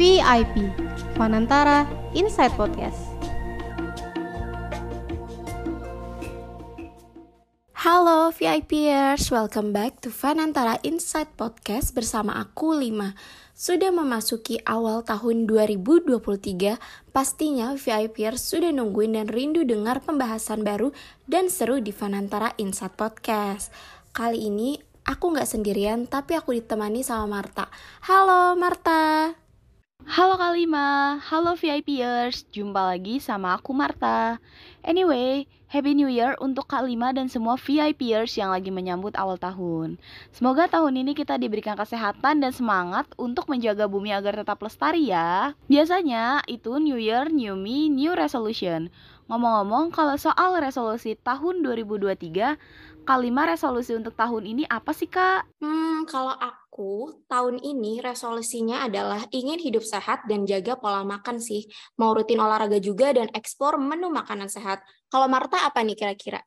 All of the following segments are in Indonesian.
VIP Fanantara Inside Podcast. Halo VIPers, welcome back to Fanantara Inside Podcast bersama aku Lima. Sudah memasuki awal tahun 2023, pastinya VIPers sudah nungguin dan rindu dengar pembahasan baru dan seru di Fanantara Inside Podcast. Kali ini aku nggak sendirian, tapi aku ditemani sama Marta. Halo Marta. Halo Kalima, halo VIPers, jumpa lagi sama aku Marta. Anyway, Happy New Year untuk Kak Lima dan semua VIPers yang lagi menyambut awal tahun. Semoga tahun ini kita diberikan kesehatan dan semangat untuk menjaga bumi agar tetap lestari ya. Biasanya itu New Year, New Me, New Resolution. Ngomong-ngomong, kalau soal resolusi tahun 2023, Kalima resolusi untuk tahun ini apa sih Kak? Hmm, kalau aku tahun ini resolusinya adalah ingin hidup sehat dan jaga pola makan sih. Mau rutin olahraga juga dan eksplor menu makanan sehat. Kalau Marta apa nih kira-kira?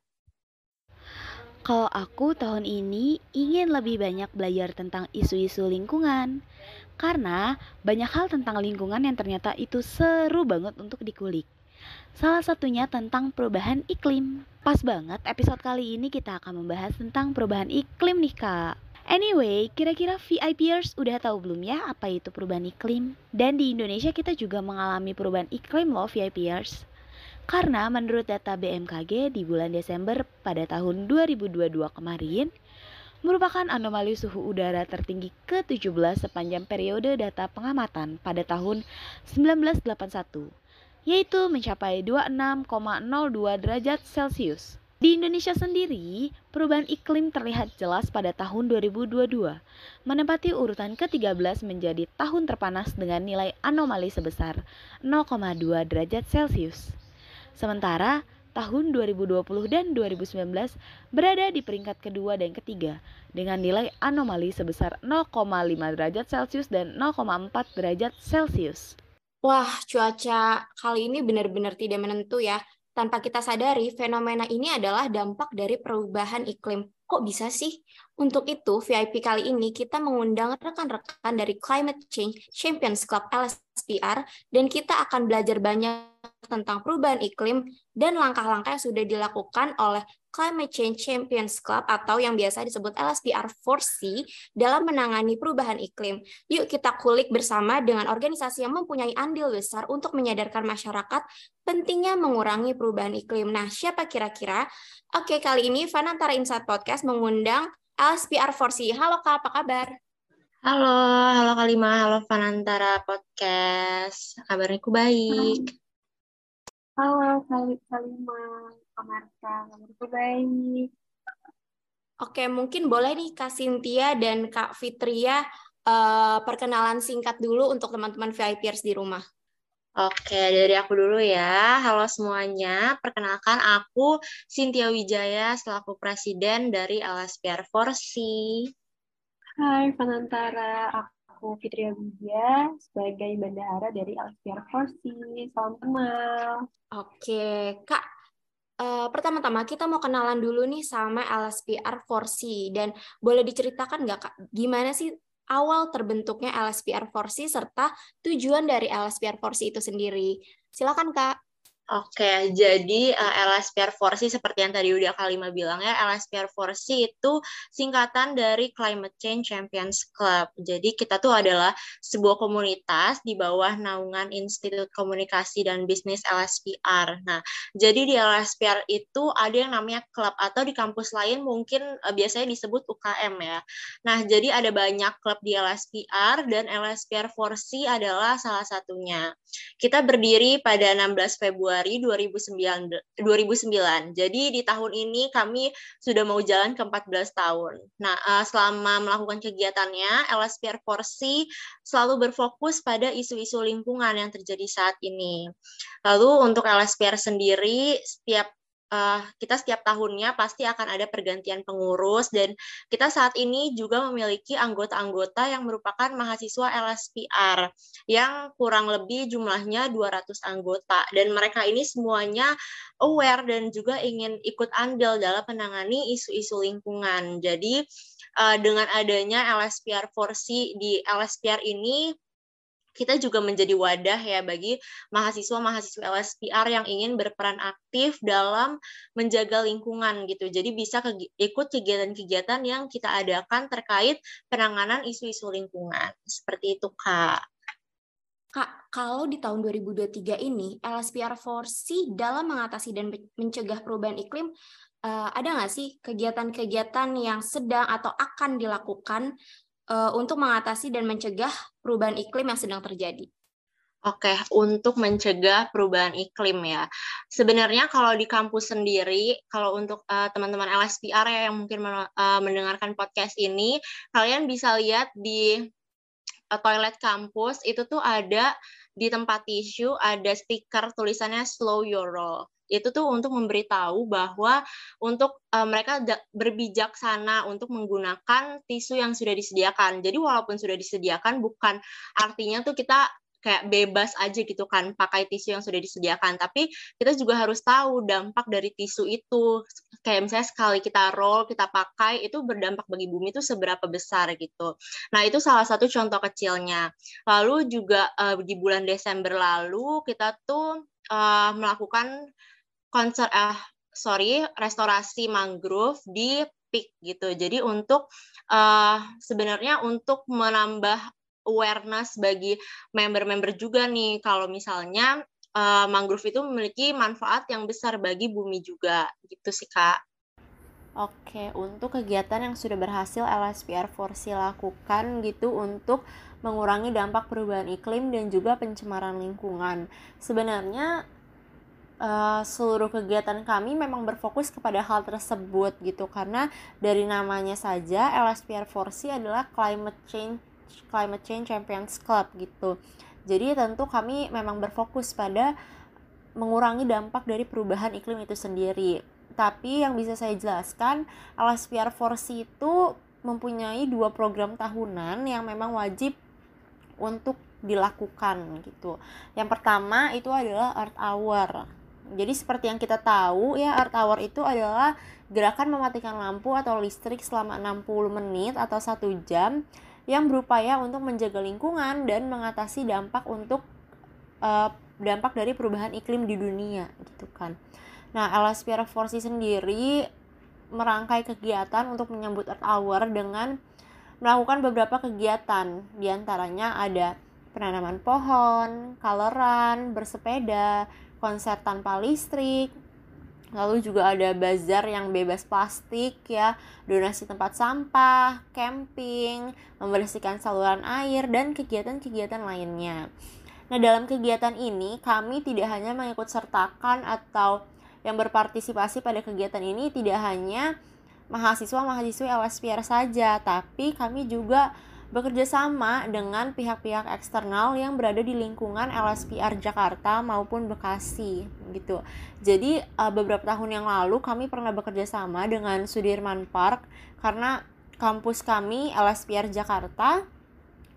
Kalau aku tahun ini ingin lebih banyak belajar tentang isu-isu lingkungan. Karena banyak hal tentang lingkungan yang ternyata itu seru banget untuk dikulik. Salah satunya tentang perubahan iklim. Pas banget episode kali ini kita akan membahas tentang perubahan iklim nih kak. Anyway, kira-kira VIPers udah tahu belum ya apa itu perubahan iklim? Dan di Indonesia kita juga mengalami perubahan iklim loh VIPers. Karena menurut data BMKG di bulan Desember pada tahun 2022 kemarin, merupakan anomali suhu udara tertinggi ke-17 sepanjang periode data pengamatan pada tahun 1981 yaitu mencapai 26,02 derajat Celcius. Di Indonesia sendiri, perubahan iklim terlihat jelas pada tahun 2022, menempati urutan ke-13 menjadi tahun terpanas dengan nilai anomali sebesar 0,2 derajat Celcius. Sementara, tahun 2020 dan 2019 berada di peringkat kedua dan ketiga dengan nilai anomali sebesar 0,5 derajat Celcius dan 0,4 derajat Celcius. Wah, cuaca kali ini benar-benar tidak menentu ya. Tanpa kita sadari, fenomena ini adalah dampak dari perubahan iklim. Kok bisa sih? Untuk itu, VIP kali ini kita mengundang rekan-rekan dari Climate Change Champions Club LSPR dan kita akan belajar banyak tentang perubahan iklim dan langkah-langkah yang sudah dilakukan oleh Climate Change Champions Club atau yang biasa disebut LSPR 4C dalam menangani perubahan iklim. Yuk kita kulik bersama dengan organisasi yang mempunyai andil besar untuk menyadarkan masyarakat pentingnya mengurangi perubahan iklim. Nah, siapa kira-kira? Oke, kali ini Fanantara Insight Podcast mengundang LSPR 4C. Halo Kak, apa kabar? Halo, halo Kalima, halo Fanantara Podcast. Kabarnya ku baik. Halo Kalima, Marta, kabarku baik. Oke, mungkin boleh nih Kak Cynthia dan Kak Fitria uh, perkenalan singkat dulu untuk teman-teman VIPers di rumah. Oke, dari aku dulu ya. Halo semuanya, perkenalkan aku Cynthia Wijaya selaku Presiden dari LSPR 4C. Hai, Panantara. Aku Fitria Widya sebagai bendahara dari LSPR 4C. Salam kenal. Oke, Kak, Uh, pertama-tama kita mau kenalan dulu nih sama LSPR 4C dan boleh diceritakan nggak kak gimana sih awal terbentuknya LSPR 4C serta tujuan dari LSPR 4C itu sendiri. Silakan kak. Oke, jadi uh, LSPR 4C seperti yang tadi udah Kalima bilang ya, LSPR 4C itu singkatan dari Climate Change Champions Club. Jadi kita tuh adalah sebuah komunitas di bawah naungan Institut Komunikasi dan Bisnis LSPR. Nah, jadi di LSPR itu ada yang namanya klub atau di kampus lain mungkin uh, biasanya disebut UKM ya. Nah, jadi ada banyak klub di LSPR dan LSPR 4C adalah salah satunya. Kita berdiri pada 16 Februari Februari 2009 2009. Jadi di tahun ini kami sudah mau jalan ke 14 tahun. Nah, uh, selama melakukan kegiatannya LSPR Porsi selalu berfokus pada isu-isu lingkungan yang terjadi saat ini. Lalu untuk LSPR sendiri setiap uh, kita setiap tahunnya pasti akan ada pergantian pengurus dan kita saat ini juga memiliki anggota-anggota yang merupakan mahasiswa LSPR yang kurang lebih jumlahnya 200 anggota dan mereka ini semuanya aware dan juga ingin ikut andil dalam menangani isu-isu lingkungan. Jadi uh, dengan adanya LSPR 4C di LSPR ini kita juga menjadi wadah ya bagi mahasiswa-mahasiswa LSPR yang ingin berperan aktif dalam menjaga lingkungan gitu. Jadi bisa ke, ikut kegiatan-kegiatan yang kita adakan terkait penanganan isu-isu lingkungan. Seperti itu, Kak. Kak, kalau di tahun 2023 ini LSPR 4C dalam mengatasi dan mencegah perubahan iklim uh, ada nggak sih kegiatan-kegiatan yang sedang atau akan dilakukan untuk mengatasi dan mencegah perubahan iklim yang sedang terjadi? Oke, untuk mencegah perubahan iklim ya. Sebenarnya kalau di kampus sendiri, kalau untuk uh, teman-teman LSPR ya yang mungkin men uh, mendengarkan podcast ini, kalian bisa lihat di uh, toilet kampus itu tuh ada di tempat tisu ada stiker tulisannya slow your roll itu tuh untuk memberitahu bahwa untuk uh, mereka berbijaksana untuk menggunakan tisu yang sudah disediakan. Jadi walaupun sudah disediakan bukan artinya tuh kita kayak bebas aja gitu kan pakai tisu yang sudah disediakan. Tapi kita juga harus tahu dampak dari tisu itu. Kayak misalnya sekali kita roll kita pakai itu berdampak bagi bumi itu seberapa besar gitu. Nah itu salah satu contoh kecilnya. Lalu juga uh, di bulan Desember lalu kita tuh uh, melakukan konser eh sorry restorasi mangrove di Peak gitu. Jadi untuk uh, sebenarnya untuk menambah awareness bagi member-member juga nih kalau misalnya uh, mangrove itu memiliki manfaat yang besar bagi bumi juga gitu sih Kak. Oke, untuk kegiatan yang sudah berhasil LSPR Forsi lakukan gitu untuk mengurangi dampak perubahan iklim dan juga pencemaran lingkungan. Sebenarnya uh, seluruh kegiatan kami memang berfokus kepada hal tersebut gitu karena dari namanya saja LSPR 4C adalah Climate Change Climate Change Champions Club gitu. Jadi tentu kami memang berfokus pada mengurangi dampak dari perubahan iklim itu sendiri. Tapi yang bisa saya jelaskan, LSPR 4C itu mempunyai dua program tahunan yang memang wajib untuk dilakukan gitu. Yang pertama itu adalah Earth Hour. Jadi seperti yang kita tahu ya Earth Hour itu adalah gerakan mematikan lampu atau listrik selama 60 menit atau satu jam yang berupaya untuk menjaga lingkungan dan mengatasi dampak untuk uh, dampak dari perubahan iklim di dunia gitu kan. Nah, LSPR Forsi sendiri merangkai kegiatan untuk menyambut Earth Hour dengan melakukan beberapa kegiatan. Di antaranya ada penanaman pohon, kaleran, bersepeda, konser tanpa listrik, lalu juga ada bazar yang bebas plastik ya, donasi tempat sampah, camping, membersihkan saluran air, dan kegiatan-kegiatan lainnya. Nah, dalam kegiatan ini kami tidak hanya mengikut sertakan atau yang berpartisipasi pada kegiatan ini tidak hanya mahasiswa-mahasiswi LSPR saja, tapi kami juga bekerja sama dengan pihak-pihak eksternal yang berada di lingkungan LSPR Jakarta maupun Bekasi gitu. Jadi uh, beberapa tahun yang lalu kami pernah bekerja sama dengan Sudirman Park karena kampus kami LSPR Jakarta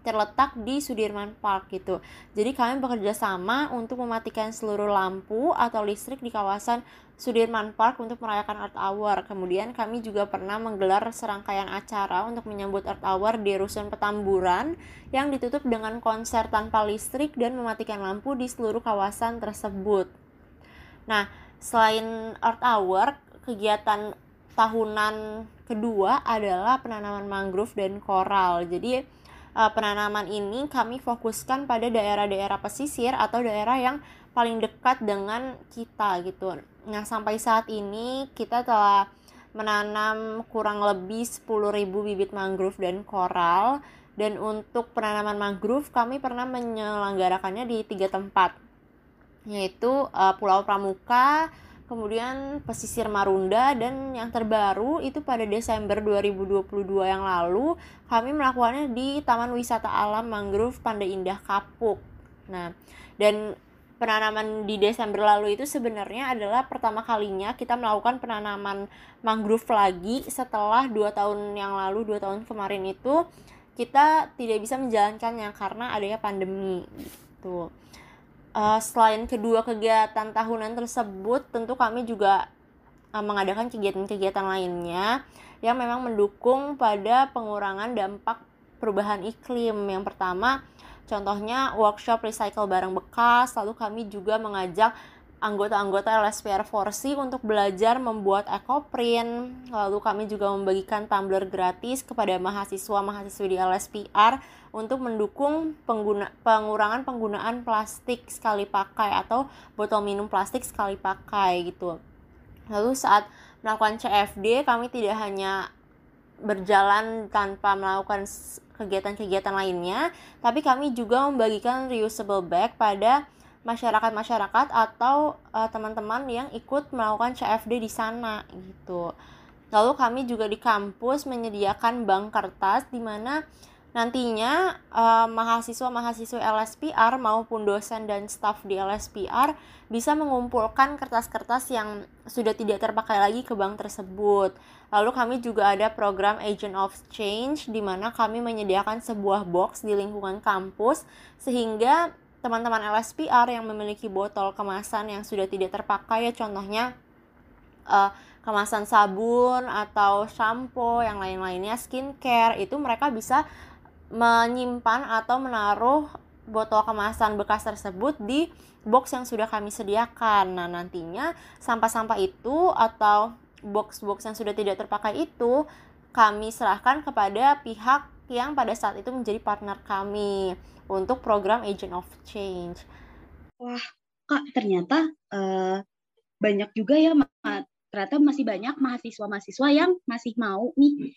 terletak di Sudirman Park gitu. Jadi kami bekerja sama untuk mematikan seluruh lampu atau listrik di kawasan Sudirman Park untuk merayakan Earth Hour. Kemudian kami juga pernah menggelar serangkaian acara untuk menyambut Earth Hour di Rusun Petamburan yang ditutup dengan konser tanpa listrik dan mematikan lampu di seluruh kawasan tersebut. Nah, selain Earth Hour, kegiatan tahunan kedua adalah penanaman mangrove dan koral. Jadi uh, penanaman ini kami fokuskan pada daerah-daerah pesisir atau daerah yang paling dekat dengan kita gitu. Nah, sampai saat ini kita telah menanam kurang lebih 10.000 bibit mangrove dan koral dan untuk penanaman mangrove kami pernah menyelenggarakannya di tiga tempat yaitu uh, Pulau Pramuka, kemudian pesisir Marunda dan yang terbaru itu pada Desember 2022 yang lalu kami melakukannya di Taman Wisata Alam Mangrove Pandai Indah Kapuk. Nah, dan penanaman di Desember lalu itu sebenarnya adalah pertama kalinya kita melakukan penanaman mangrove lagi setelah dua tahun yang lalu dua tahun kemarin itu kita tidak bisa menjalankannya karena adanya pandemi gitu uh, selain kedua kegiatan tahunan tersebut tentu kami juga uh, mengadakan kegiatan-kegiatan lainnya yang memang mendukung pada pengurangan dampak perubahan iklim. Yang pertama Contohnya workshop recycle barang bekas, lalu kami juga mengajak anggota-anggota LSPR Forsi untuk belajar membuat ekoprint. Lalu kami juga membagikan tumbler gratis kepada mahasiswa-mahasiswi di LSPR untuk mendukung pengguna, pengurangan penggunaan plastik sekali pakai atau botol minum plastik sekali pakai gitu. Lalu saat melakukan CFD kami tidak hanya berjalan tanpa melakukan kegiatan-kegiatan lainnya, tapi kami juga membagikan reusable bag pada masyarakat-masyarakat atau uh, teman-teman yang ikut melakukan CFD di sana gitu. Lalu kami juga di kampus menyediakan bank kertas di mana nantinya uh, mahasiswa-mahasiswa LSPR maupun dosen dan staf di LSPR bisa mengumpulkan kertas-kertas yang sudah tidak terpakai lagi ke bank tersebut. Lalu kami juga ada program Agent of Change di mana kami menyediakan sebuah box di lingkungan kampus sehingga teman-teman LSPR yang memiliki botol kemasan yang sudah tidak terpakai ya contohnya uh, kemasan sabun atau shampoo yang lain-lainnya skincare itu mereka bisa menyimpan atau menaruh botol kemasan bekas tersebut di box yang sudah kami sediakan. Nah, nantinya sampah-sampah itu atau box-box yang sudah tidak terpakai itu kami serahkan kepada pihak yang pada saat itu menjadi partner kami untuk program Agent of Change. Wah, Kak, ternyata uh, banyak juga ya, ternyata masih banyak mahasiswa-mahasiswa yang masih mau nih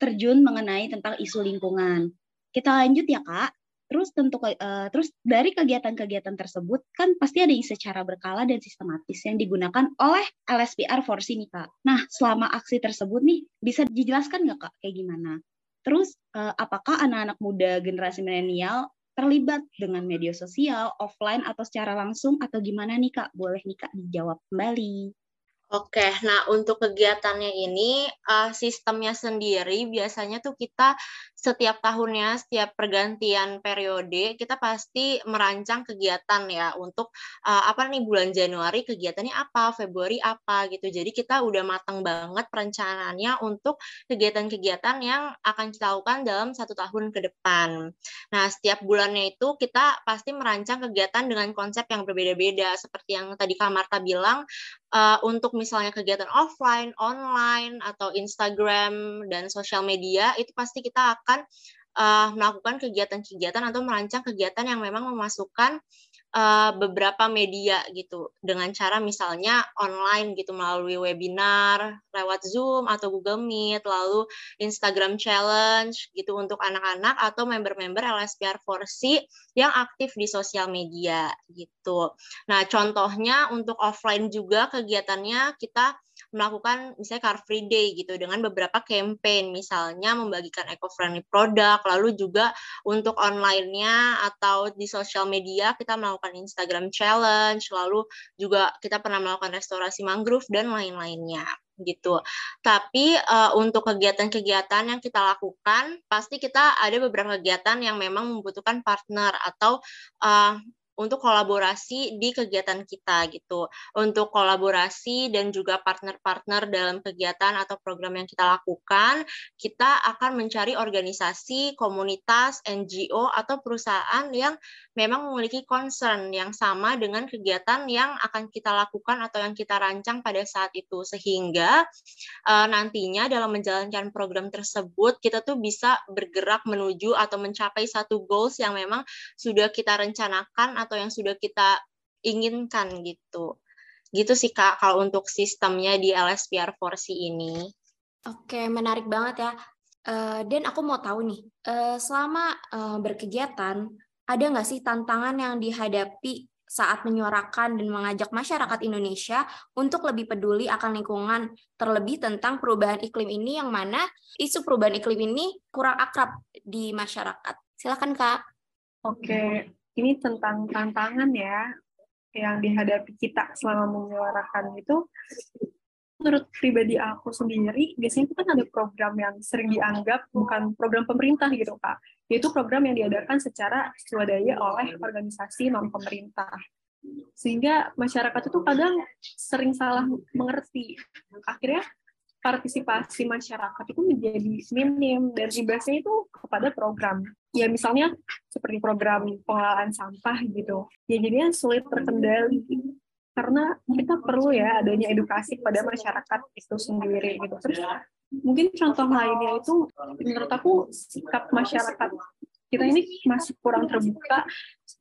terjun mengenai tentang isu lingkungan. Kita lanjut ya, Kak. Terus tentu uh, terus dari kegiatan-kegiatan tersebut kan pasti ada yang secara berkala dan sistematis yang digunakan oleh LSPR Forsi nih Kak. Nah, selama aksi tersebut nih bisa dijelaskan nggak Kak kayak gimana? Terus uh, apakah anak-anak muda generasi milenial terlibat dengan media sosial, offline atau secara langsung atau gimana nih Kak? Boleh nih Kak dijawab kembali. Oke, nah untuk kegiatannya ini uh, sistemnya sendiri biasanya tuh kita setiap tahunnya, setiap pergantian periode kita pasti merancang kegiatan ya untuk uh, apa nih bulan Januari kegiatannya apa, Februari apa gitu. Jadi kita udah matang banget perencanaannya untuk kegiatan-kegiatan yang akan kita lakukan dalam satu tahun ke depan. Nah setiap bulannya itu kita pasti merancang kegiatan dengan konsep yang berbeda-beda seperti yang tadi Kak Marta bilang uh, untuk misalnya kegiatan offline, online, atau Instagram dan sosial media, itu pasti kita akan uh, melakukan kegiatan-kegiatan atau merancang kegiatan yang memang memasukkan uh, beberapa media gitu dengan cara misalnya online gitu melalui webinar lewat Zoom atau Google Meet lalu Instagram challenge gitu untuk anak-anak atau member-member LSPR Forsi yang aktif di sosial media gitu. Nah, contohnya untuk offline juga kegiatannya kita melakukan misalnya Car Free Day gitu dengan beberapa campaign misalnya membagikan eco-friendly produk lalu juga untuk online-nya atau di sosial media kita melakukan Instagram challenge lalu juga kita pernah melakukan restorasi mangrove dan lain-lainnya gitu. Tapi uh, untuk kegiatan-kegiatan yang kita lakukan, pasti kita ada beberapa kegiatan yang memang membutuhkan partner atau uh, untuk kolaborasi di kegiatan kita gitu. Untuk kolaborasi dan juga partner-partner dalam kegiatan atau program yang kita lakukan, kita akan mencari organisasi, komunitas, NGO atau perusahaan yang memang memiliki concern yang sama dengan kegiatan yang akan kita lakukan atau yang kita rancang pada saat itu sehingga uh, nantinya dalam menjalankan program tersebut kita tuh bisa bergerak menuju atau mencapai satu goals yang memang sudah kita rencanakan atau yang sudah kita inginkan gitu. Gitu sih Kak kalau untuk sistemnya di LSPR Forsi ini. Oke, menarik banget ya. Uh, dan aku mau tahu nih, uh, selama uh, berkegiatan, ada nggak sih tantangan yang dihadapi saat menyuarakan dan mengajak masyarakat Indonesia untuk lebih peduli akan lingkungan, terlebih tentang perubahan iklim ini yang mana isu perubahan iklim ini kurang akrab di masyarakat. Silakan Kak. Oke, ini tentang tantangan ya yang dihadapi kita selama menyuarakan itu. Menurut pribadi aku sendiri biasanya itu kan ada program yang sering dianggap bukan program pemerintah gitu kak. Yaitu program yang diadakan secara swadaya oleh organisasi non pemerintah. Sehingga masyarakat itu kadang sering salah mengerti. Akhirnya partisipasi masyarakat itu menjadi minim dan imbasnya itu kepada program. Ya misalnya seperti program pengelolaan sampah gitu. Ya jadinya sulit terkendali karena kita perlu ya adanya edukasi pada masyarakat itu sendiri gitu. Terus mungkin contoh lainnya itu menurut aku sikap masyarakat kita ini masih kurang terbuka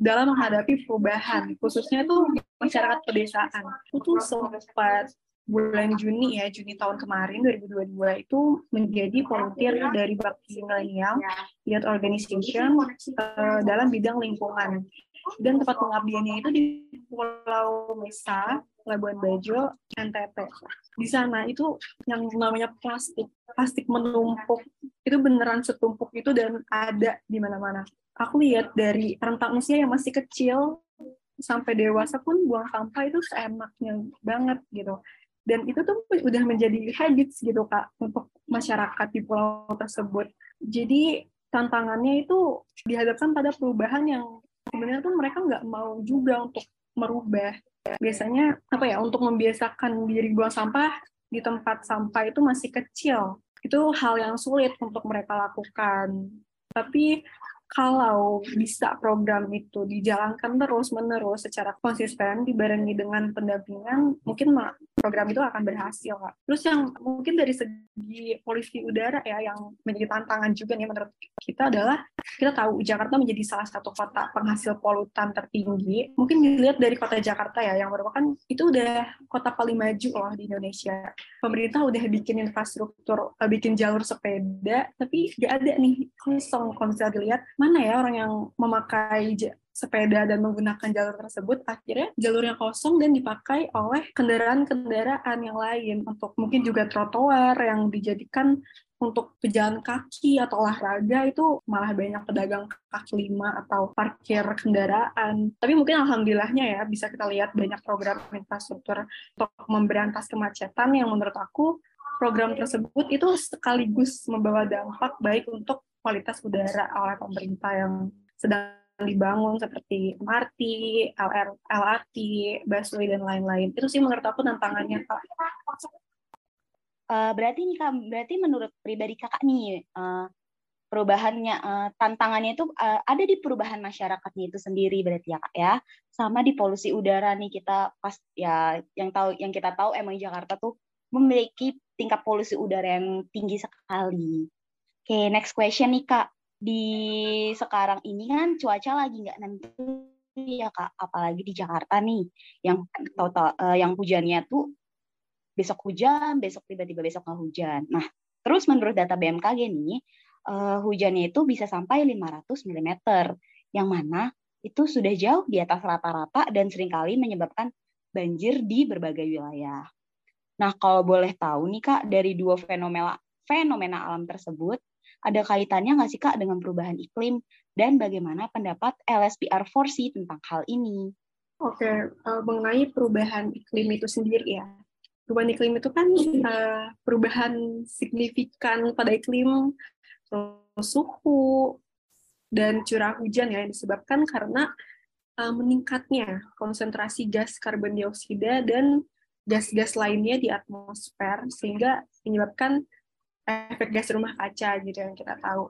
dalam menghadapi perubahan khususnya tuh masyarakat pedesaan. Itu sempat bulan Juni ya, Juni tahun kemarin 2022 itu menjadi volunteer dari Bakti Milenial Youth Organization uh, dalam bidang lingkungan. Dan tempat pengabdiannya itu di Pulau Mesa, Labuan Bajo, NTT. Di sana itu yang namanya plastik, plastik menumpuk, itu beneran setumpuk itu dan ada di mana-mana. Aku lihat dari rentang usia yang masih kecil sampai dewasa pun buang sampah itu seenaknya banget gitu dan itu tuh udah menjadi habits gitu kak untuk masyarakat di pulau tersebut. Jadi tantangannya itu dihadapkan pada perubahan yang sebenarnya tuh mereka nggak mau juga untuk merubah. Biasanya apa ya untuk membiasakan diri buang sampah di tempat sampah itu masih kecil. Itu hal yang sulit untuk mereka lakukan. Tapi kalau bisa program itu dijalankan terus menerus secara konsisten dibarengi dengan pendampingan mungkin program itu akan berhasil kak. Terus yang mungkin dari segi polisi udara ya yang menjadi tantangan juga nih menurut kita adalah kita tahu Jakarta menjadi salah satu kota penghasil polutan tertinggi. Mungkin dilihat dari kota Jakarta ya yang merupakan itu udah kota paling maju loh di Indonesia. Pemerintah udah bikin infrastruktur, eh, bikin jalur sepeda, tapi gak ada nih kosong kalau bisa dilihat mana ya orang yang memakai sepeda dan menggunakan jalur tersebut akhirnya jalurnya kosong dan dipakai oleh kendaraan-kendaraan yang lain untuk mungkin juga trotoar yang dijadikan untuk pejalan kaki atau olahraga itu malah banyak pedagang kaki lima atau parkir kendaraan. Tapi mungkin alhamdulillahnya ya bisa kita lihat banyak program infrastruktur untuk memberantas kemacetan yang menurut aku program tersebut itu sekaligus membawa dampak baik untuk kualitas udara oleh pemerintah yang sedang dibangun seperti MRT, LR, LRT, busway dan lain-lain. Itu sih menurut aku tantangannya Kak. Uh, berarti nih Kak, berarti menurut pribadi Kakak nih uh, perubahannya uh, tantangannya itu uh, ada di perubahan masyarakatnya itu sendiri berarti ya Kak ya. Sama di polusi udara nih kita pas ya yang tahu yang kita tahu emang Jakarta tuh memiliki tingkat polusi udara yang tinggi sekali. Oke, next question nih Kak. Di sekarang ini kan cuaca lagi nggak nentu ya Kak, apalagi di Jakarta nih, yang total uh, yang hujannya tuh besok hujan, besok tiba-tiba besok nggak hujan. Nah, terus menurut data BMKG nih, uh, hujannya itu bisa sampai 500 mm, yang mana itu sudah jauh di atas rata-rata dan sering kali menyebabkan banjir di berbagai wilayah. Nah, kalau boleh tahu nih Kak, dari dua fenomena fenomena alam tersebut, ada kaitannya nggak sih Kak dengan perubahan iklim dan bagaimana pendapat LSPR 4C tentang hal ini? Oke, uh, mengenai perubahan iklim itu sendiri ya. Perubahan iklim itu kan uh, perubahan signifikan pada iklim, suhu, dan curah hujan ya yang disebabkan karena uh, meningkatnya konsentrasi gas karbon dioksida dan gas-gas lainnya di atmosfer sehingga menyebabkan efek gas rumah kaca gitu yang kita tahu.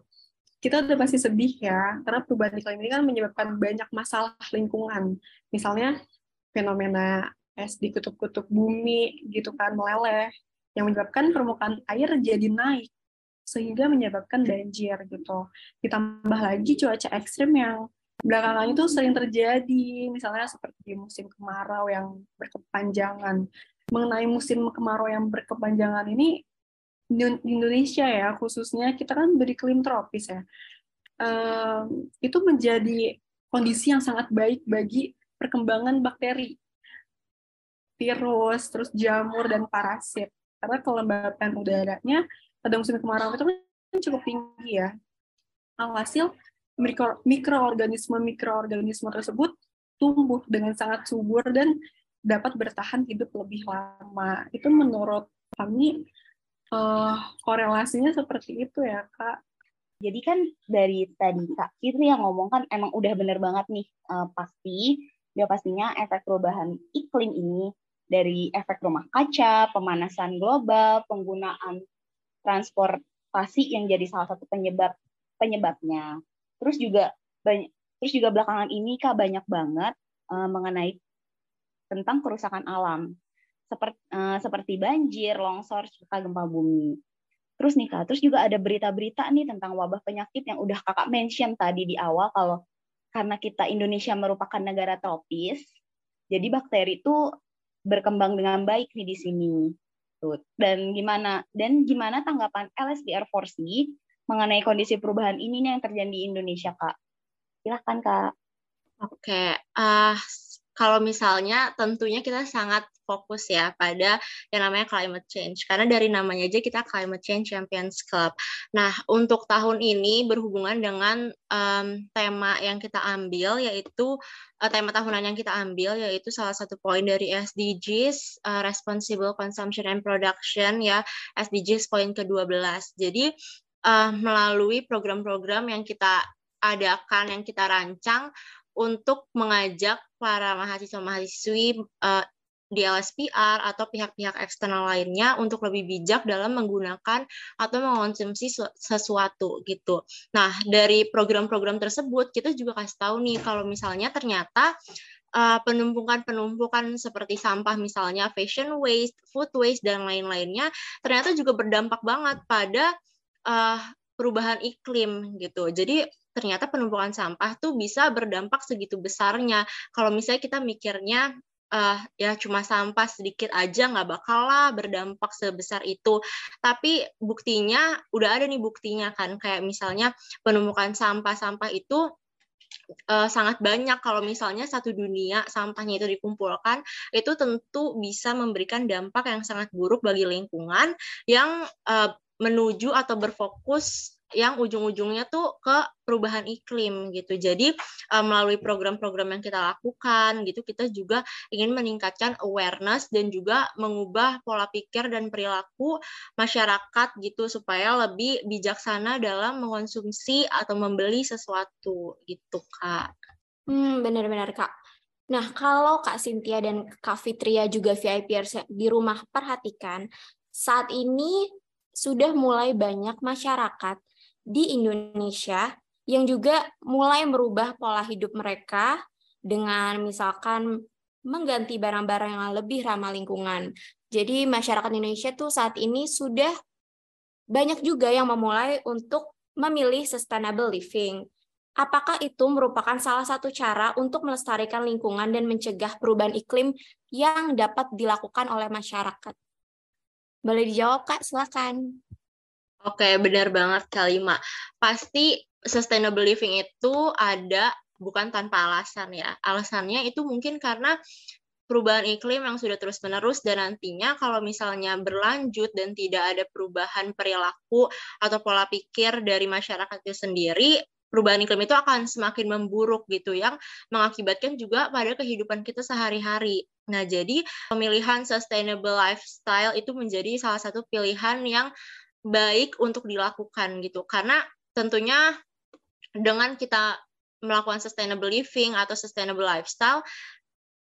Kita udah pasti sedih ya, karena perubahan iklim ini kan menyebabkan banyak masalah lingkungan. Misalnya fenomena es di kutub-kutub bumi gitu kan meleleh, yang menyebabkan permukaan air jadi naik sehingga menyebabkan banjir gitu. Ditambah lagi cuaca ekstrim yang belakangan itu sering terjadi, misalnya seperti musim kemarau yang berkepanjangan. Mengenai musim kemarau yang berkepanjangan ini, di Indonesia ya khususnya kita kan beriklim tropis ya. Itu menjadi kondisi yang sangat baik bagi perkembangan bakteri. Virus terus jamur dan parasit. Karena kelembapan udaranya pada musim kemarau itu kan cukup tinggi ya. Alhasil mikro mikroorganisme mikroorganisme tersebut tumbuh dengan sangat subur dan dapat bertahan hidup lebih lama. Itu menurut kami uh, korelasinya seperti itu ya kak. Jadi kan dari tadi kak Fitri yang ngomong kan emang udah bener banget nih uh, pasti udah pastinya efek perubahan iklim ini dari efek rumah kaca, pemanasan global, penggunaan transportasi yang jadi salah satu penyebab penyebabnya. Terus juga banyak terus juga belakangan ini Kak banyak banget uh, mengenai tentang kerusakan alam seperti uh, seperti banjir, longsor, serta gempa bumi. Terus nih Kak, terus juga ada berita-berita nih tentang wabah penyakit yang udah Kakak mention tadi di awal kalau karena kita Indonesia merupakan negara tropis, jadi bakteri itu berkembang dengan baik nih di sini. Tuh. Dan gimana dan gimana tanggapan LSPR Forsi mengenai kondisi perubahan ini nih yang terjadi di Indonesia, Kak? Silahkan, Kak. Oke, uh, kalau misalnya tentunya kita sangat fokus ya pada yang namanya climate change karena dari namanya aja kita climate change champions club. Nah untuk tahun ini berhubungan dengan um, tema yang kita ambil yaitu uh, tema tahunan yang kita ambil yaitu salah satu poin dari SDGs uh, responsible consumption and production ya SDGs poin ke-12. Jadi uh, melalui program-program yang kita adakan yang kita rancang untuk mengajak para mahasiswa-mahasiswi uh, di LSPR atau pihak-pihak eksternal lainnya untuk lebih bijak dalam menggunakan atau mengonsumsi sesuatu gitu. Nah, dari program-program tersebut kita juga kasih tahu nih kalau misalnya ternyata uh, penumpukan-penumpukan seperti sampah misalnya fashion waste, food waste dan lain-lainnya ternyata juga berdampak banget pada uh, perubahan iklim gitu. Jadi ternyata penumpukan sampah tuh bisa berdampak segitu besarnya. Kalau misalnya kita mikirnya uh, ya cuma sampah sedikit aja nggak bakal lah berdampak sebesar itu. Tapi buktinya udah ada nih buktinya kan kayak misalnya penumpukan sampah-sampah itu uh, sangat banyak kalau misalnya satu dunia sampahnya itu dikumpulkan itu tentu bisa memberikan dampak yang sangat buruk bagi lingkungan yang uh, menuju atau berfokus yang ujung-ujungnya tuh ke perubahan iklim gitu. Jadi uh, melalui program-program yang kita lakukan gitu kita juga ingin meningkatkan awareness dan juga mengubah pola pikir dan perilaku masyarakat gitu supaya lebih bijaksana dalam mengonsumsi atau membeli sesuatu gitu, Kak. Hmm, benar-benar, Kak. Nah, kalau Kak Cynthia dan Kak Fitria juga VIP di rumah perhatikan, saat ini sudah mulai banyak masyarakat di Indonesia yang juga mulai merubah pola hidup mereka dengan misalkan mengganti barang-barang yang lebih ramah lingkungan. Jadi masyarakat Indonesia tuh saat ini sudah banyak juga yang memulai untuk memilih sustainable living. Apakah itu merupakan salah satu cara untuk melestarikan lingkungan dan mencegah perubahan iklim yang dapat dilakukan oleh masyarakat? Boleh dijawab, Kak? Silakan. Oke, benar banget Kalima. Pasti sustainable living itu ada bukan tanpa alasan ya. Alasannya itu mungkin karena perubahan iklim yang sudah terus-menerus dan nantinya kalau misalnya berlanjut dan tidak ada perubahan perilaku atau pola pikir dari masyarakat itu sendiri, perubahan iklim itu akan semakin memburuk gitu yang mengakibatkan juga pada kehidupan kita sehari-hari. Nah, jadi pemilihan sustainable lifestyle itu menjadi salah satu pilihan yang baik untuk dilakukan gitu. Karena tentunya dengan kita melakukan sustainable living atau sustainable lifestyle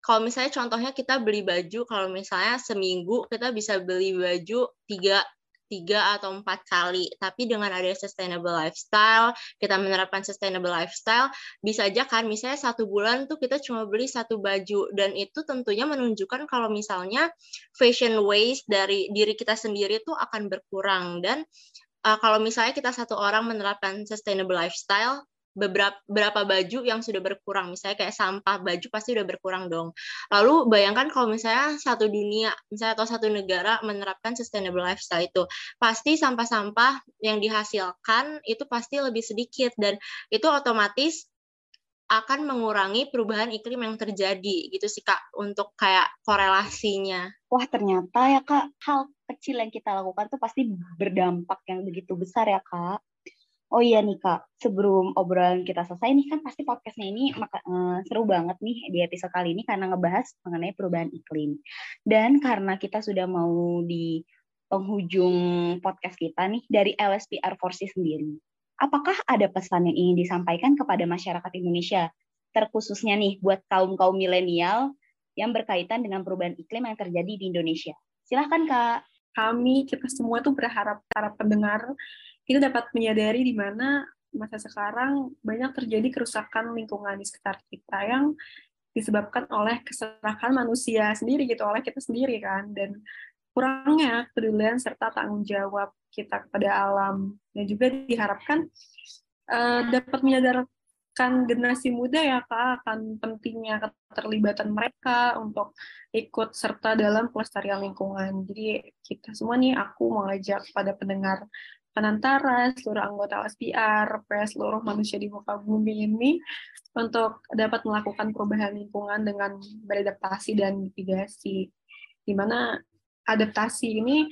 kalau misalnya contohnya kita beli baju kalau misalnya seminggu kita bisa beli baju tiga tiga atau empat kali. Tapi dengan ada sustainable lifestyle, kita menerapkan sustainable lifestyle, bisa aja kan misalnya satu bulan tuh kita cuma beli satu baju dan itu tentunya menunjukkan kalau misalnya fashion waste dari diri kita sendiri tuh akan berkurang dan uh, kalau misalnya kita satu orang menerapkan sustainable lifestyle, beberapa berapa baju yang sudah berkurang misalnya kayak sampah baju pasti udah berkurang dong lalu bayangkan kalau misalnya satu dunia misalnya atau satu negara menerapkan sustainable lifestyle itu pasti sampah-sampah yang dihasilkan itu pasti lebih sedikit dan itu otomatis akan mengurangi perubahan iklim yang terjadi gitu sih kak untuk kayak korelasinya. Wah ternyata ya kak hal kecil yang kita lakukan tuh pasti berdampak yang begitu besar ya kak. Oh iya nih Kak, sebelum obrolan kita selesai nih kan pasti podcastnya ini uh, seru banget nih di episode kali ini karena ngebahas mengenai perubahan iklim. Dan karena kita sudah mau di penghujung podcast kita nih dari LSPR Forsi sendiri. Apakah ada pesan yang ingin disampaikan kepada masyarakat Indonesia, terkhususnya nih buat kaum-kaum milenial yang berkaitan dengan perubahan iklim yang terjadi di Indonesia? Silahkan Kak. Kami, kita semua tuh berharap para pendengar itu dapat menyadari di mana masa sekarang banyak terjadi kerusakan lingkungan di sekitar kita yang disebabkan oleh kesalahan manusia sendiri gitu, oleh kita sendiri kan. Dan kurangnya kepedulian serta tanggung jawab kita kepada alam. Dan juga diharapkan uh, dapat menyadarkan generasi muda ya Kak akan pentingnya keterlibatan mereka untuk ikut serta dalam pelestarian lingkungan. Jadi kita semua nih aku mengajak pada pendengar Penantara, seluruh anggota LSPR, seluruh manusia di muka bumi ini untuk dapat melakukan perubahan lingkungan dengan beradaptasi dan mitigasi. Di mana adaptasi ini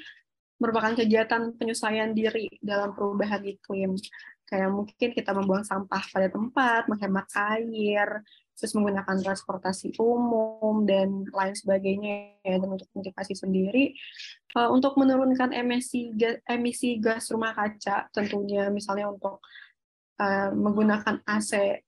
merupakan kegiatan penyesuaian diri dalam perubahan iklim. Kayak mungkin kita membuang sampah pada tempat, menghemat air, terus menggunakan transportasi umum dan lain sebagainya ya dan untuk mitigasi sendiri uh, untuk menurunkan emisi emisi gas rumah kaca tentunya misalnya untuk uh, menggunakan AC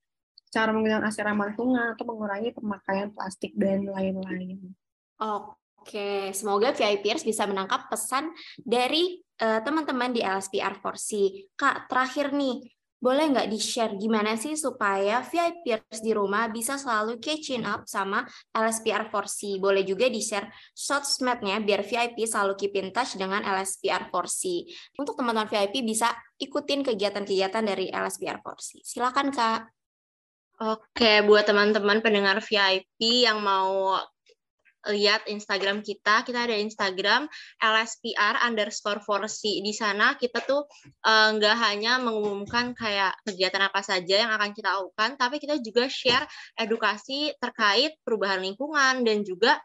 cara menggunakan AC ramah lingkungan atau mengurangi pemakaian plastik dan lain-lain. Oke, semoga VIPers bisa menangkap pesan dari uh, teman-teman di LSPR 4C. Kak, terakhir nih, boleh nggak di-share gimana sih supaya VIPers di rumah bisa selalu catching up sama LSPR 4C? Boleh juga di-share sosmednya biar VIP selalu keep in touch dengan LSPR 4C. Untuk teman-teman VIP bisa ikutin kegiatan-kegiatan dari LSPR 4C. Silakan Kak. Oke, buat teman-teman pendengar VIP yang mau lihat Instagram kita, kita ada Instagram LSPR underscore 4C. Di sana kita tuh uh, nggak hanya mengumumkan kayak kegiatan apa saja yang akan kita lakukan, tapi kita juga share edukasi terkait perubahan lingkungan dan juga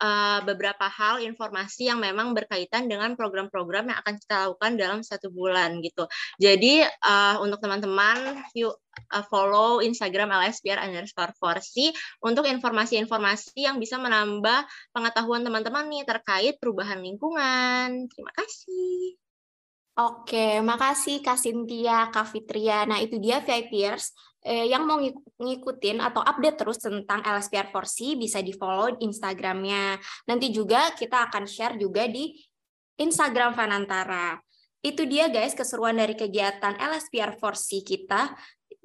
uh, beberapa hal informasi yang memang berkaitan dengan program-program yang akan kita lakukan dalam satu bulan gitu. Jadi uh, untuk teman-teman yuk uh, follow Instagram LSPR underscore Forsi untuk informasi-informasi yang bisa menambah pengetahuan teman-teman nih terkait perubahan lingkungan. Terima kasih. Oke, makasih Kak Cynthia, Kak Fitria. Nah, itu dia VIPers eh, yang mau ngikutin atau update terus tentang LSPR 4C bisa di-follow Instagramnya. Nanti juga kita akan share juga di Instagram Fanantara. Itu dia guys keseruan dari kegiatan LSPR 4C kita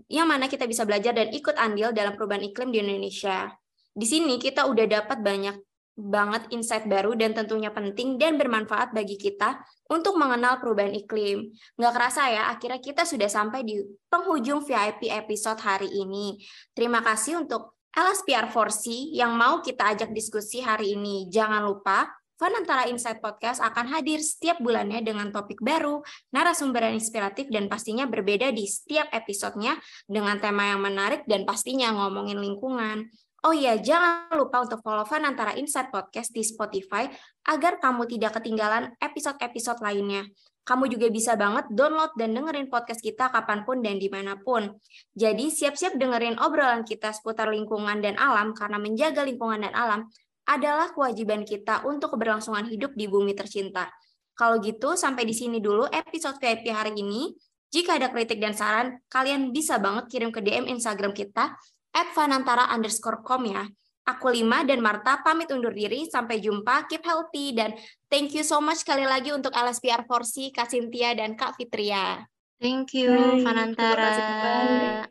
yang mana kita bisa belajar dan ikut andil dalam perubahan iklim di Indonesia. Di sini kita udah dapat banyak banget insight baru dan tentunya penting dan bermanfaat bagi kita untuk mengenal perubahan iklim. Nggak kerasa ya, akhirnya kita sudah sampai di penghujung VIP episode hari ini. Terima kasih untuk LSPR 4C yang mau kita ajak diskusi hari ini. Jangan lupa, Fun Antara Insight Podcast akan hadir setiap bulannya dengan topik baru, narasumber yang inspiratif, dan pastinya berbeda di setiap episodenya dengan tema yang menarik dan pastinya ngomongin lingkungan. Oh iya, jangan lupa untuk follow Fan Antara Insight Podcast di Spotify agar kamu tidak ketinggalan episode-episode lainnya. Kamu juga bisa banget download dan dengerin podcast kita kapan pun dan di mana pun. Jadi siap-siap dengerin obrolan kita seputar lingkungan dan alam karena menjaga lingkungan dan alam adalah kewajiban kita untuk keberlangsungan hidup di bumi tercinta. Kalau gitu, sampai di sini dulu episode VIP hari ini. Jika ada kritik dan saran, kalian bisa banget kirim ke DM Instagram kita at fanantara underscore com ya. Aku Lima dan Marta pamit undur diri. Sampai jumpa, keep healthy, dan thank you so much sekali lagi untuk LSPR Forsi, Kak Cynthia, dan Kak Fitria. Thank you, Fanantara.